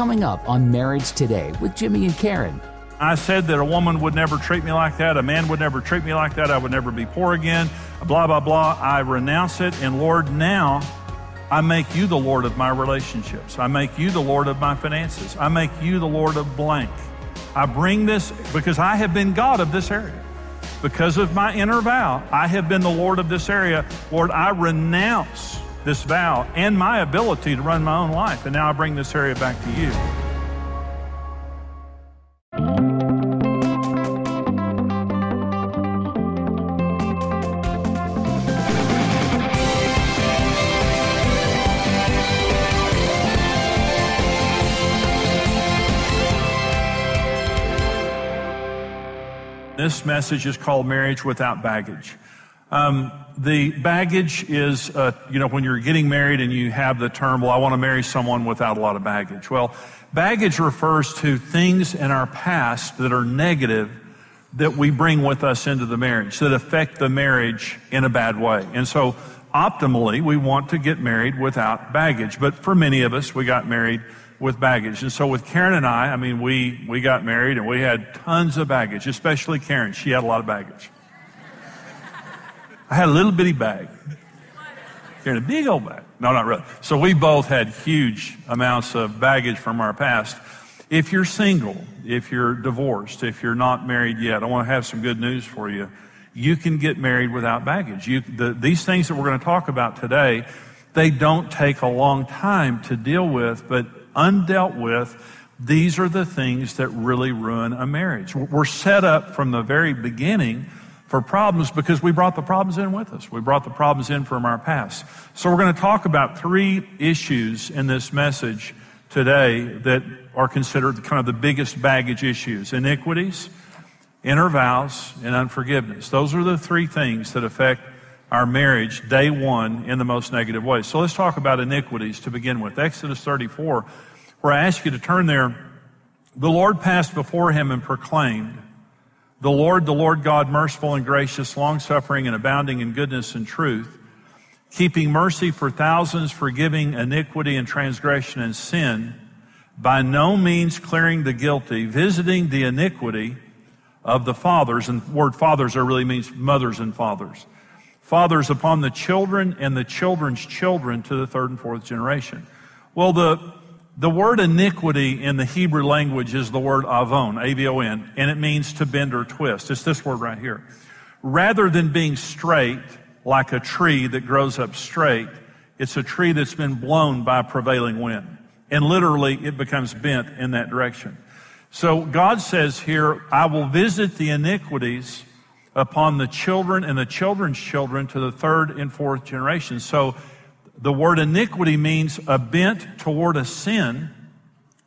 coming up on Marriage Today with Jimmy and Karen. I said that a woman would never treat me like that, a man would never treat me like that, I would never be poor again, blah, blah, blah. I renounce it, and Lord, now I make you the Lord of my relationships. I make you the Lord of my finances. I make you the Lord of blank. I bring this because I have been God of this area. Because of my inner vow, I have been the Lord of this area. Lord, I renounce this vow and my ability to run my own life. And now I bring this area back to you. This message is called Marriage Without Baggage. Um, the baggage is, uh, you know, when you're getting married and you have the term, well, I want to marry someone without a lot of baggage. Well, baggage refers to things in our past that are negative that we bring with us into the marriage that affect the marriage in a bad way. And so, optimally, we want to get married without baggage. But for many of us, we got married with baggage. And so with Karen and I, I mean, we, we got married and we had tons of baggage, especially Karen. She had a lot of baggage. I had a little bitty bag. Karen, a big old bag. No, not really. So we both had huge amounts of baggage from our past. If you're single, if you're divorced, if you're not married yet, I want to have some good news for you. You can get married without baggage. You, the, these things that we're going to talk about today, they don't take a long time to deal with, but undealt with, these are the things that really ruin a marriage. We're set up from the very beginning for problems because we brought the problems in with us. We brought the problems in from our past. So we're going to talk about three issues in this message today that are considered kind of the biggest baggage issues iniquities, inner vows, and unforgiveness. Those are the three things that affect our marriage day one in the most negative way. So let's talk about iniquities to begin with. Exodus 34, where I ask you to turn there. The Lord passed before him and proclaimed, The Lord, the Lord God, merciful and gracious, long suffering and abounding in goodness and truth, keeping mercy for thousands, forgiving iniquity and transgression and sin, by no means clearing the guilty, visiting the iniquity of the fathers. And the word fathers there really means mothers and fathers fathers upon the children and the children's children to the third and fourth generation. Well, the, the word iniquity in the Hebrew language is the word avon, A-V-O-N, and it means to bend or twist. It's this word right here. Rather than being straight, like a tree that grows up straight, it's a tree that's been blown by a prevailing wind. And literally, it becomes bent in that direction. So God says here, I will visit the iniquities upon the children and the children's children to the third and fourth generation. So the word iniquity means a bent toward a sin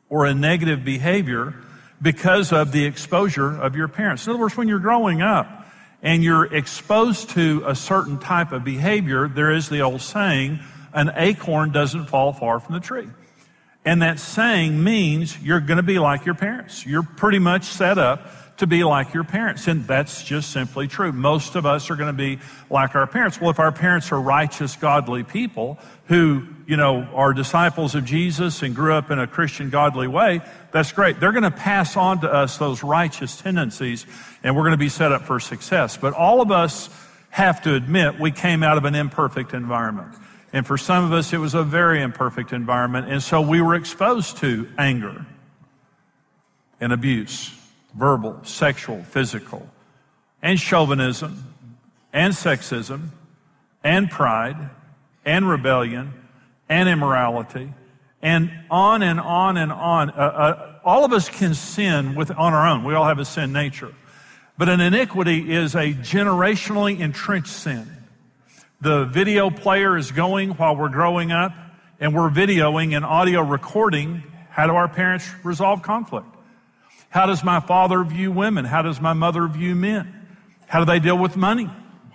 or a negative behavior because of the exposure of your parents. In other words, when you're growing up and you're exposed to a certain type of behavior, there is the old saying, an acorn doesn't fall far from the tree. And that saying means you're going to be like your parents. You're pretty much set up to be like your parents. And that's just simply true. Most of us are going to be like our parents. Well, if our parents are righteous, godly people who, you know, are disciples of Jesus and grew up in a Christian, godly way, that's great. They're going to pass on to us those righteous tendencies and we're going to be set up for success. But all of us have to admit we came out of an imperfect environment. And for some of us, it was a very imperfect environment. And so we were exposed to anger and abuse verbal, sexual, physical, and chauvinism, and sexism, and pride, and rebellion, and immorality, and on and on and on. Uh, uh, all of us can sin with, on our own. We all have a sin nature. But an iniquity is a generationally entrenched sin. The video player is going while we're growing up, and we're videoing and audio recording. How do our parents resolve conflict? How does my father view women? How does my mother view men? How do they deal with money?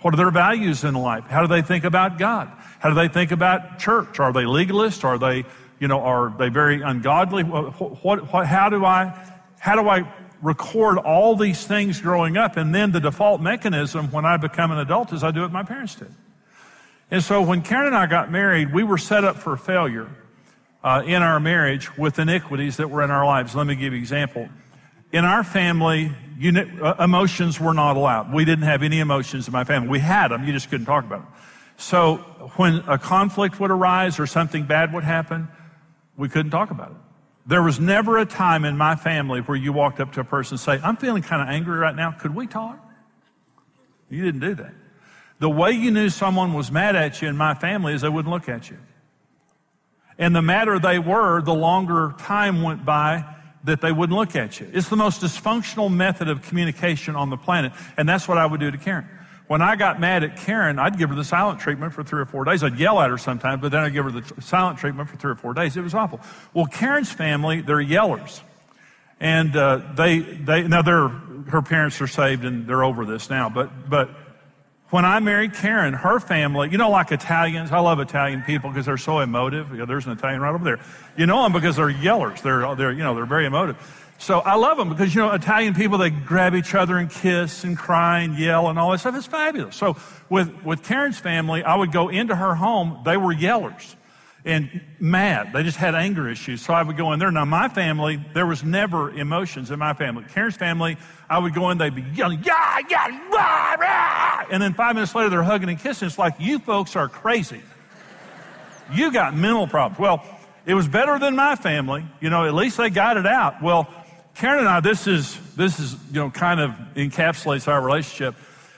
What are their values in life? How do they think about God? How do they think about church? Are they legalist? Are they, you know, are they very ungodly? What, what, what, how do I, how do I record all these things growing up? And then the default mechanism when I become an adult is I do what my parents did. And so when Karen and I got married, we were set up for failure uh, in our marriage with iniquities that were in our lives. Let me give you an example. In our family, you, uh, emotions were not allowed. We didn't have any emotions in my family. We had them, you just couldn't talk about them. So when a conflict would arise or something bad would happen, we couldn't talk about it. There was never a time in my family where you walked up to a person and say, I'm feeling kind of angry right now. Could we talk? You didn't do that. The way you knew someone was mad at you in my family is they wouldn't look at you. And the madder they were, the longer time went by that they wouldn't look at you. It's the most dysfunctional method of communication on the planet. And that's what I would do to Karen. When I got mad at Karen, I'd give her the silent treatment for three or four days. I'd yell at her sometimes, but then I'd give her the silent treatment for three or four days. It was awful. Well, Karen's family, they're yellers. And uh, they, they, now they're, her parents are saved and they're over this now, but, but when I married Karen, her family, you know, like Italians, I love Italian people because they're so emotive. There's an Italian right over there. You know them because they're yellers. They're, they're, you know, they're very emotive. So I love them because, you know, Italian people, they grab each other and kiss and cry and yell and all that stuff. It's fabulous. So with, with Karen's family, I would go into her home. They were yellers and mad. They just had anger issues. So I would go in there. Now, my family, there was never emotions in my family. Karen's family, I would go in, they'd be yelling, yeah, yeah, rah, rah. And then five minutes later, they're hugging and kissing. It's like, you folks are crazy. You got mental problems. Well, it was better than my family. You know, at least they got it out. Well, Karen and I, this is, this is, you know, kind of encapsulates our relationship.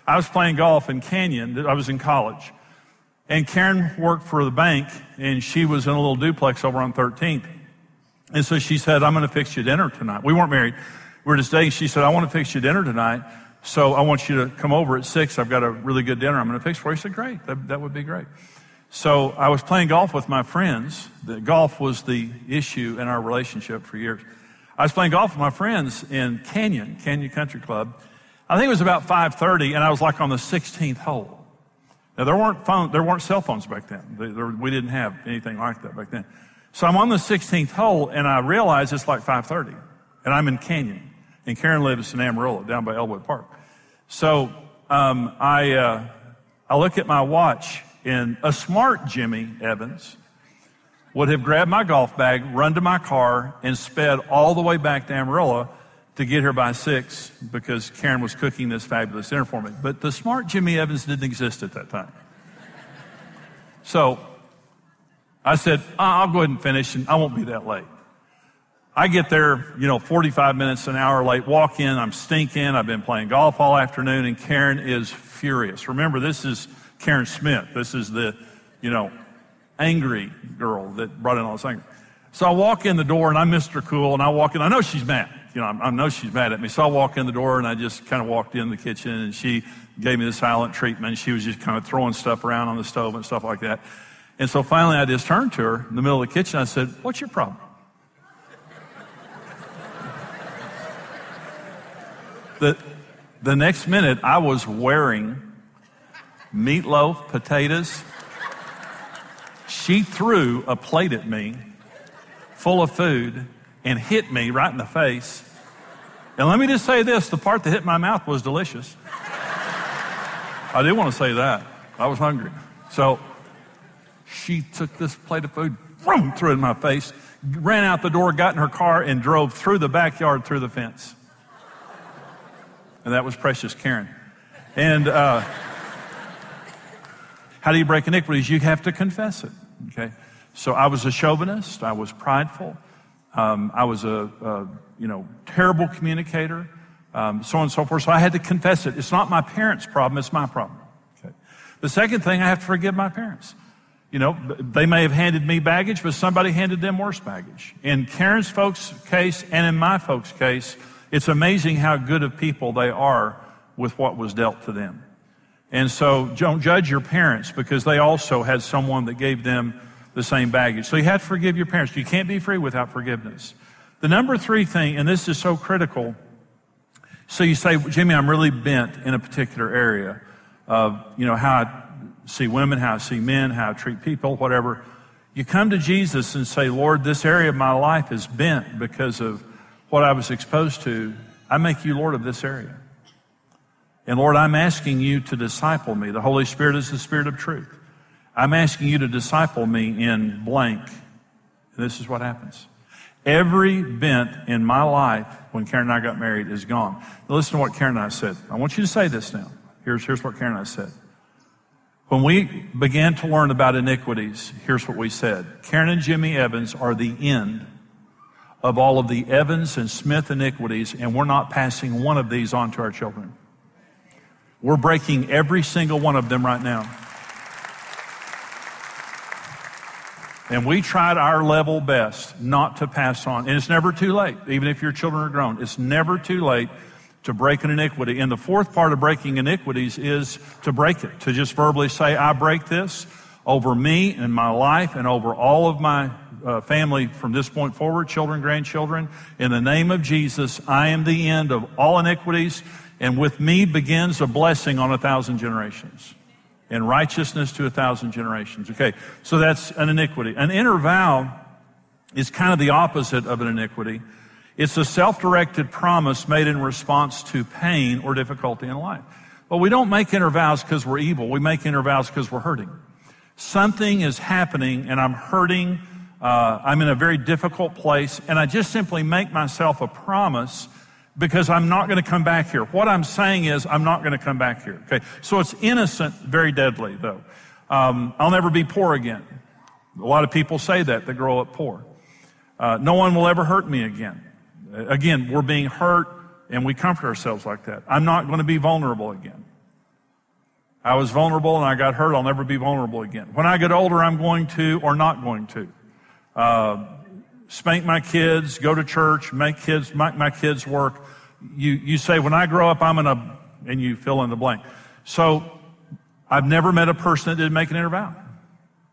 I was playing golf in Canyon. I was in college. And Karen worked for the bank, and she was in a little duplex over on 13th. And so she said, I'm going to fix you dinner tonight. We weren't married. We were just dating. She said, I want to fix you dinner tonight. So I want you to come over at six. I've got a really good dinner I'm going to fix for you. Said, great. That, that would be great. So I was playing golf with my friends. The golf was the issue in our relationship for years. I was playing golf with my friends in Canyon, Canyon Country Club. I think it was about 5.30 and I was like on the 16th hole. Now there weren't phone, there weren't cell phones back then. There, we didn't have anything like that back then. So I'm on the 16th hole and I realize it's like 5:30, and I'm in Canyon, and Karen lives in Amarillo, down by Elwood Park. So um, I uh, I look at my watch, and a smart Jimmy Evans would have grabbed my golf bag, run to my car, and sped all the way back to Amarillo to get here by six because Karen was cooking this fabulous dinner for me. But the smart Jimmy Evans didn't exist at that time. So I said, I'll go ahead and finish and I won't be that late. I get there, you know, 45 minutes, an hour late, walk in, I'm stinking, I've been playing golf all afternoon, and Karen is furious. Remember, this is Karen Smith. This is the, you know, angry girl that brought in all this anger. So I walk in the door and I'm Mr. Cool, and I walk in, I know she's mad you know, I, I know she's mad at me. So I walk in the door and I just kind of walked in the kitchen and she gave me the silent treatment. She was just kind of throwing stuff around on the stove and stuff like that. And so finally I just turned to her in the middle of the kitchen. I said, What's your problem? the, the next minute I was wearing meatloaf, potatoes. She threw a plate at me full of food and hit me right in the face. And let me just say this the part that hit my mouth was delicious. I did want to say that. I was hungry. So she took this plate of food, boom, threw it in my face, ran out the door, got in her car, and drove through the backyard through the fence. And that was precious Karen. And uh, how do you break iniquities? You have to confess it. Okay. So I was a chauvinist. I was prideful. Um, I was a, a, you know, terrible communicator, um, so on and so forth. So I had to confess it. It's not my parents' problem, it's my problem. Okay. The second thing, I have to forgive my parents. You know, they may have handed me baggage, but somebody handed them worse baggage. In Karen's folks' case and in my folks' case, it's amazing how good of people they are with what was dealt to them. And so don't judge your parents because they also had someone that gave them the same baggage. So you have to forgive your parents. You can't be free without forgiveness. The number three thing, and this is so critical. So you say, Jimmy, I'm really bent in a particular area of, you know, how I see women, how I see men, how I treat people, whatever. You come to Jesus and say, Lord, this area of my life is bent because of what I was exposed to. I make you Lord of this area. And Lord, I'm asking you to disciple me. The Holy Spirit is the Spirit of truth. I'm asking you to disciple me in blank And this is what happens. Every bent in my life when Karen and I got married is gone. Now listen to what Karen and I said. I want you to say this now. Here's, here's what Karen and I said. When we began to learn about iniquities, here's what we said. Karen and Jimmy Evans are the end of all of the Evans and Smith iniquities, and we're not passing one of these on to our children. We're breaking every single one of them right now. And we tried our level best not to pass on. And it's never too late, even if your children are grown. It's never too late to break an iniquity. And the fourth part of breaking iniquities is to break it, to just verbally say, I break this over me and my life and over all of my uh, family from this point forward, children, grandchildren. In the name of Jesus, I am the end of all iniquities, and with me begins a blessing on a thousand generations and righteousness to a thousand generations. Okay, so that's an iniquity. An inner vow is kind of the opposite of an iniquity. It's a self-directed promise made in response to pain or difficulty in life. But we don't make inner vows because we're evil. We make inner vows because we're hurting. Something is happening and I'm hurting. Uh, I'm in a very difficult place and I just simply make myself a promise because I'm not going to come back here. What I'm saying is I'm not going to come back here. Okay. So it's innocent, very deadly though. Um, I'll never be poor again. A lot of people say that they grow up poor. Uh, no one will ever hurt me again. Again, we're being hurt and we comfort ourselves like that. I'm not going to be vulnerable again. I was vulnerable and I got hurt. I'll never be vulnerable again. When I get older, I'm going to or not going to. Uh, spank my kids, go to church, make kids, make my kids work. You, you say, when I grow up, I'm going to, and you fill in the blank. So I've never met a person that didn't make an inner vow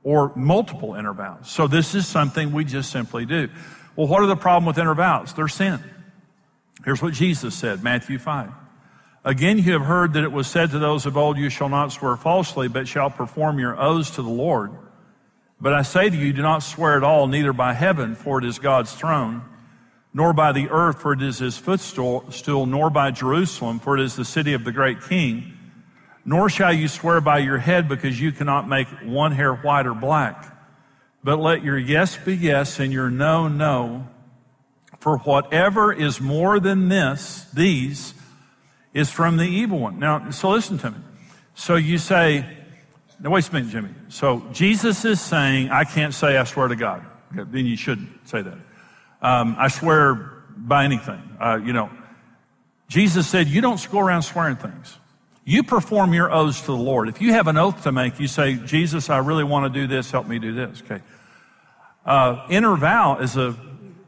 or multiple inner vows. So this is something we just simply do. Well, what are the problem with inner vows? They're sin. Here's what Jesus said, Matthew 5. Again, you have heard that it was said to those of old, you shall not swear falsely, but shall perform your oaths to the Lord. But I say to you, do not swear at all, neither by heaven, for it is God's throne, nor by the earth, for it is his footstool, nor by Jerusalem, for it is the city of the great king. Nor shall you swear by your head, because you cannot make one hair white or black. But let your yes be yes and your no, no. For whatever is more than this, these, is from the evil one. Now, so listen to me. So you say, now, wait a minute, Jimmy. So Jesus is saying, I can't say I swear to God. Okay, then you shouldn't say that. Um, I swear by anything. Uh, you know, Jesus said, you don't go around swearing things. You perform your oaths to the Lord. If you have an oath to make, you say, Jesus, I really want to do this. Help me do this. Okay. Uh, inner vow is a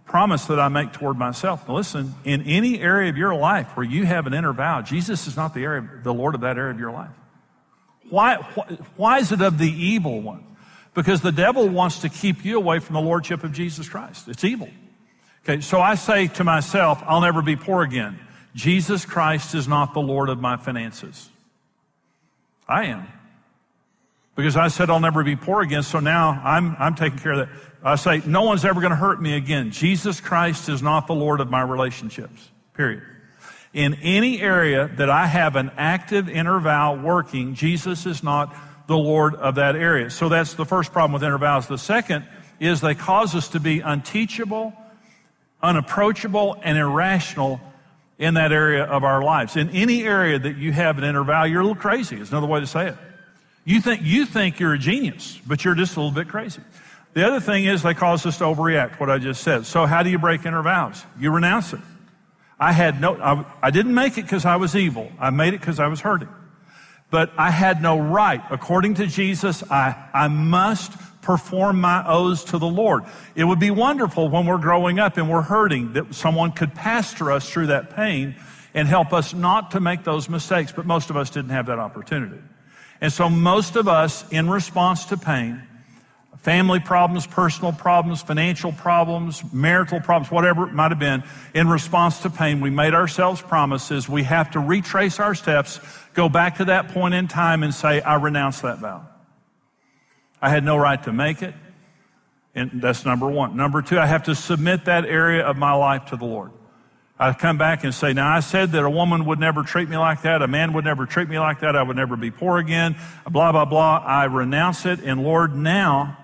promise that I make toward myself. Now listen, in any area of your life where you have an inner vow, Jesus is not the area, the Lord of that area of your life. Why, why is it of the evil one? Because the devil wants to keep you away from the lordship of Jesus Christ. It's evil. Okay, so I say to myself, I'll never be poor again. Jesus Christ is not the Lord of my finances. I am. Because I said I'll never be poor again, so now I'm, I'm taking care of that. I say, no one's ever going to hurt me again. Jesus Christ is not the Lord of my relationships. Period. In any area that I have an active inner vow working, Jesus is not the Lord of that area. So that's the first problem with inner vows. The second is they cause us to be unteachable, unapproachable, and irrational in that area of our lives. In any area that you have an inner vow, you're a little crazy. Is another way to say it. You think, you think you're a genius, but you're just a little bit crazy. The other thing is they cause us to overreact, what I just said. So how do you break inner vows? You renounce it. I had no, I, I didn't make it because I was evil. I made it because I was hurting. But I had no right. According to Jesus, I, I must perform my oaths to the Lord. It would be wonderful when we're growing up and we're hurting that someone could pastor us through that pain and help us not to make those mistakes. But most of us didn't have that opportunity. And so most of us, in response to pain, family problems, personal problems, financial problems, marital problems, whatever it might have been, in response to pain, we made ourselves promises. We have to retrace our steps, go back to that point in time and say, I renounce that vow. I had no right to make it. And that's number one. Number two, I have to submit that area of my life to the Lord. I come back and say, now I said that a woman would never treat me like that. A man would never treat me like that. I would never be poor again. Blah, blah, blah. I renounce it. And Lord, now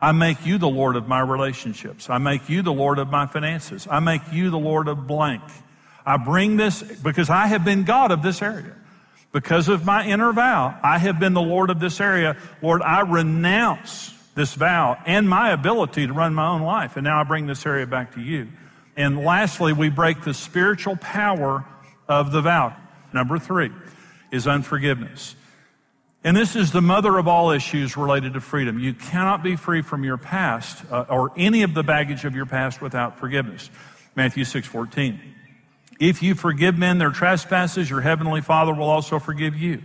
I make you the Lord of my relationships. I make you the Lord of my finances. I make you the Lord of blank. I bring this because I have been God of this area. Because of my inner vow, I have been the Lord of this area. Lord, I renounce this vow and my ability to run my own life. And now I bring this area back to you. And lastly, we break the spiritual power of the vow. Number three is unforgiveness. And this is the mother of all issues related to freedom. You cannot be free from your past uh, or any of the baggage of your past without forgiveness. Matthew 6 14. If you forgive men their trespasses, your heavenly Father will also forgive you.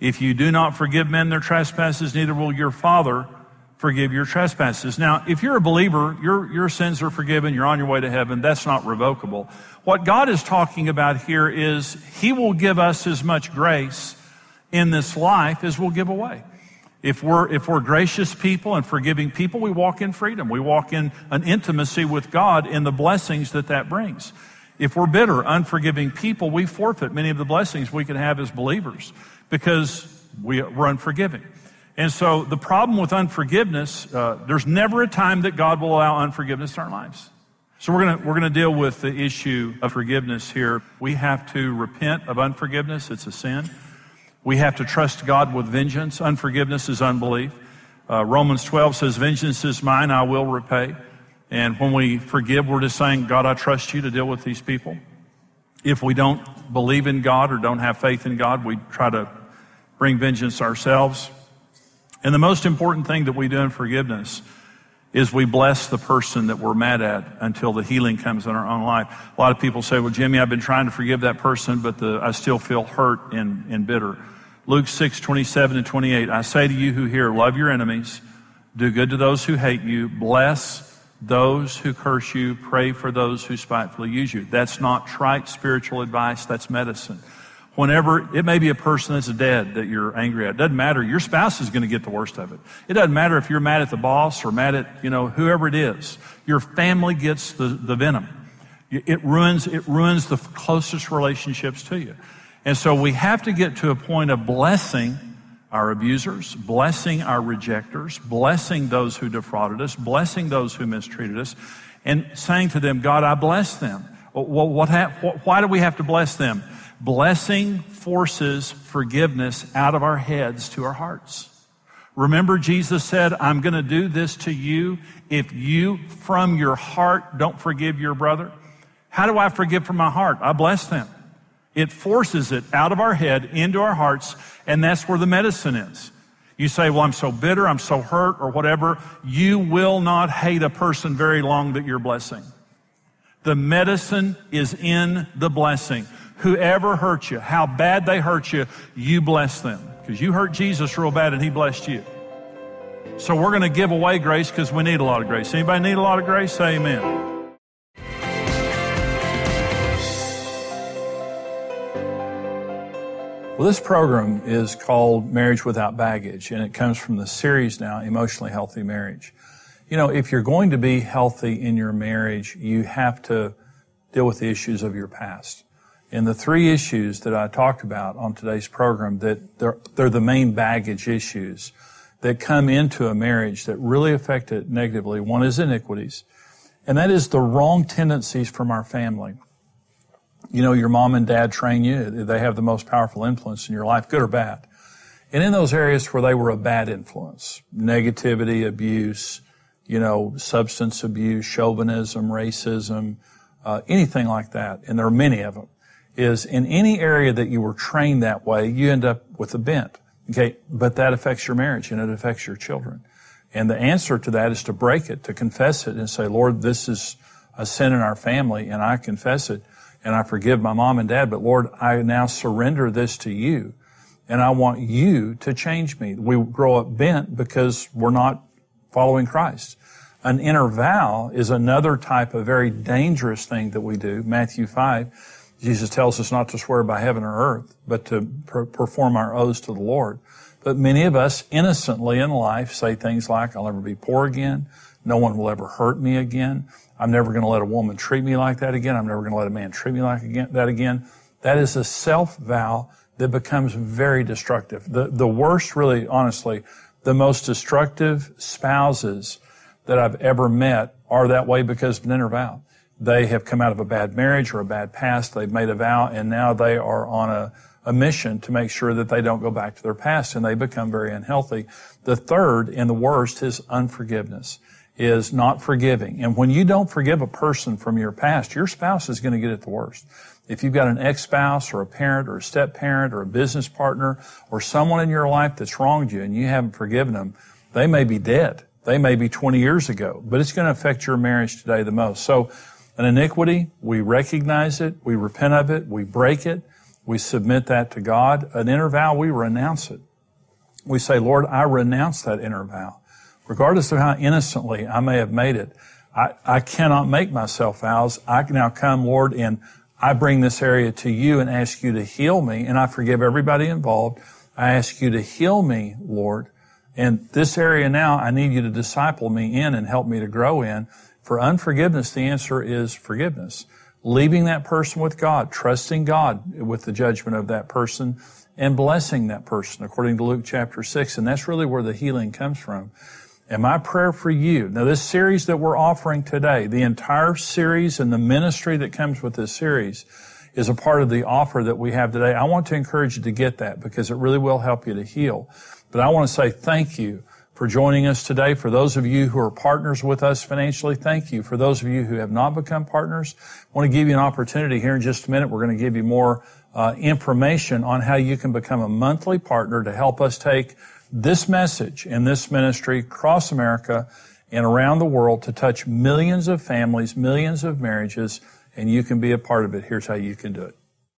If you do not forgive men their trespasses, neither will your Father forgive your trespasses. Now, if you're a believer, your, your sins are forgiven, you're on your way to heaven, that's not revocable. What God is talking about here is He will give us as much grace in this life is we'll give away. If we're, if we're gracious people and forgiving people, we walk in freedom. We walk in an intimacy with God in the blessings that that brings. If we're bitter, unforgiving people, we forfeit many of the blessings we can have as believers because we, we're unforgiving. And so the problem with unforgiveness, uh, there's never a time that God will allow unforgiveness in our lives. So we're to we're gonna deal with the issue of forgiveness here. We have to repent of unforgiveness. It's a sin. We have to trust God with vengeance. Unforgiveness is unbelief. Uh, Romans 12 says, vengeance is mine, I will repay. And when we forgive, we're just saying, God, I trust you to deal with these people. If we don't believe in God or don't have faith in God, we try to bring vengeance ourselves. And the most important thing that we do in forgiveness is we bless the person that we're mad at until the healing comes in our own life. A lot of people say, well, Jimmy, I've been trying to forgive that person, but the, I still feel hurt and, and bitter. Luke 6, 27 and 28. I say to you who hear, love your enemies, do good to those who hate you, bless those who curse you, pray for those who spitefully use you. That's not trite spiritual advice, that's medicine whenever it may be a person that's dead that you're angry at. It doesn't matter. Your spouse is going to get the worst of it. It doesn't matter if you're mad at the boss or mad at, you know, whoever it is. Your family gets the, the venom. It ruins, it ruins the closest relationships to you. And so we have to get to a point of blessing our abusers, blessing our rejectors, blessing those who defrauded us, blessing those who mistreated us, and saying to them, God, I bless them. Well, what, why do we have to bless them? Blessing forces forgiveness out of our heads to our hearts. Remember, Jesus said, I'm going to do this to you if you from your heart don't forgive your brother. How do I forgive from my heart? I bless them. It forces it out of our head into our hearts, and that's where the medicine is. You say, Well, I'm so bitter, I'm so hurt, or whatever. You will not hate a person very long that you're blessing. The medicine is in the blessing whoever hurt you, how bad they hurt you, you bless them. Because you hurt Jesus real bad and he blessed you. So we're going to give away grace because we need a lot of grace. Anybody need a lot of grace? Say amen. Well, this program is called Marriage Without Baggage, and it comes from the series now, Emotionally Healthy Marriage. You know, if you're going to be healthy in your marriage, you have to deal with the issues of your past. And the three issues that I talked about on today's program, that they're, they're the main baggage issues that come into a marriage that really affect it negatively. One is iniquities, and that is the wrong tendencies from our family. You know, your mom and dad train you. They have the most powerful influence in your life, good or bad. And in those areas where they were a bad influence, negativity, abuse, you know, substance abuse, chauvinism, racism, uh, anything like that, and there are many of them is in any area that you were trained that way, you end up with a bent. Okay. But that affects your marriage and it affects your children. And the answer to that is to break it, to confess it and say, Lord, this is a sin in our family and I confess it and I forgive my mom and dad, but Lord, I now surrender this to you and I want you to change me. We grow up bent because we're not following Christ. An inner vow is another type of very dangerous thing that we do. Matthew 5 Jesus tells us not to swear by heaven or earth, but to per- perform our oaths to the Lord. But many of us innocently in life say things like, I'll never be poor again. No one will ever hurt me again. I'm never going to let a woman treat me like that again. I'm never going to let a man treat me like again, that again. That is a self vow that becomes very destructive. The, the worst, really, honestly, The most destructive spouses that I've ever met are that way because of an inner vow. They have come out of a bad marriage or a bad past. They've made a vow and now they are on a, a mission to make sure that they don't go back to their past and they become very unhealthy. The third and the worst is unforgiveness, is not forgiving. And when you don't forgive a person from your past, your spouse is going to get it the worst. If you've got an ex-spouse or a parent or a step parent or a business partner or someone in your life that's wronged you and you haven't forgiven them, they may be dead. They may be 20 years ago, but it's going to affect your marriage today the most. So an iniquity, we recognize it, we repent of it, we break it, we submit that to God. An inner vow, we renounce it. We say, Lord, I renounce that inner vow. Regardless of how innocently I may have made it, I, I cannot make myself vows. I can now come, Lord, and I bring this area to you and ask you to heal me, and I forgive everybody involved. I ask you to heal me, Lord. And this area now, I need you to disciple me in and help me to grow in. For unforgiveness, the answer is forgiveness. Leaving that person with God, trusting God with the judgment of that person, and blessing that person, according to Luke chapter 6. And that's really where the healing comes from. And my prayer for you, now this series that we're offering today, the entire series and the ministry that comes with this series is a part of the offer that we have today. I want to encourage you to get that because it really will help you to heal. But I want to say thank you for joining us today. For those of you who are partners with us financially, thank you. For those of you who have not become partners, I want to give you an opportunity here in just a minute. We're going to give you more uh, information on how you can become a monthly partner to help us take this message and this ministry across America and around the world to touch millions of families, millions of marriages, and you can be a part of it. Here's how you can do it.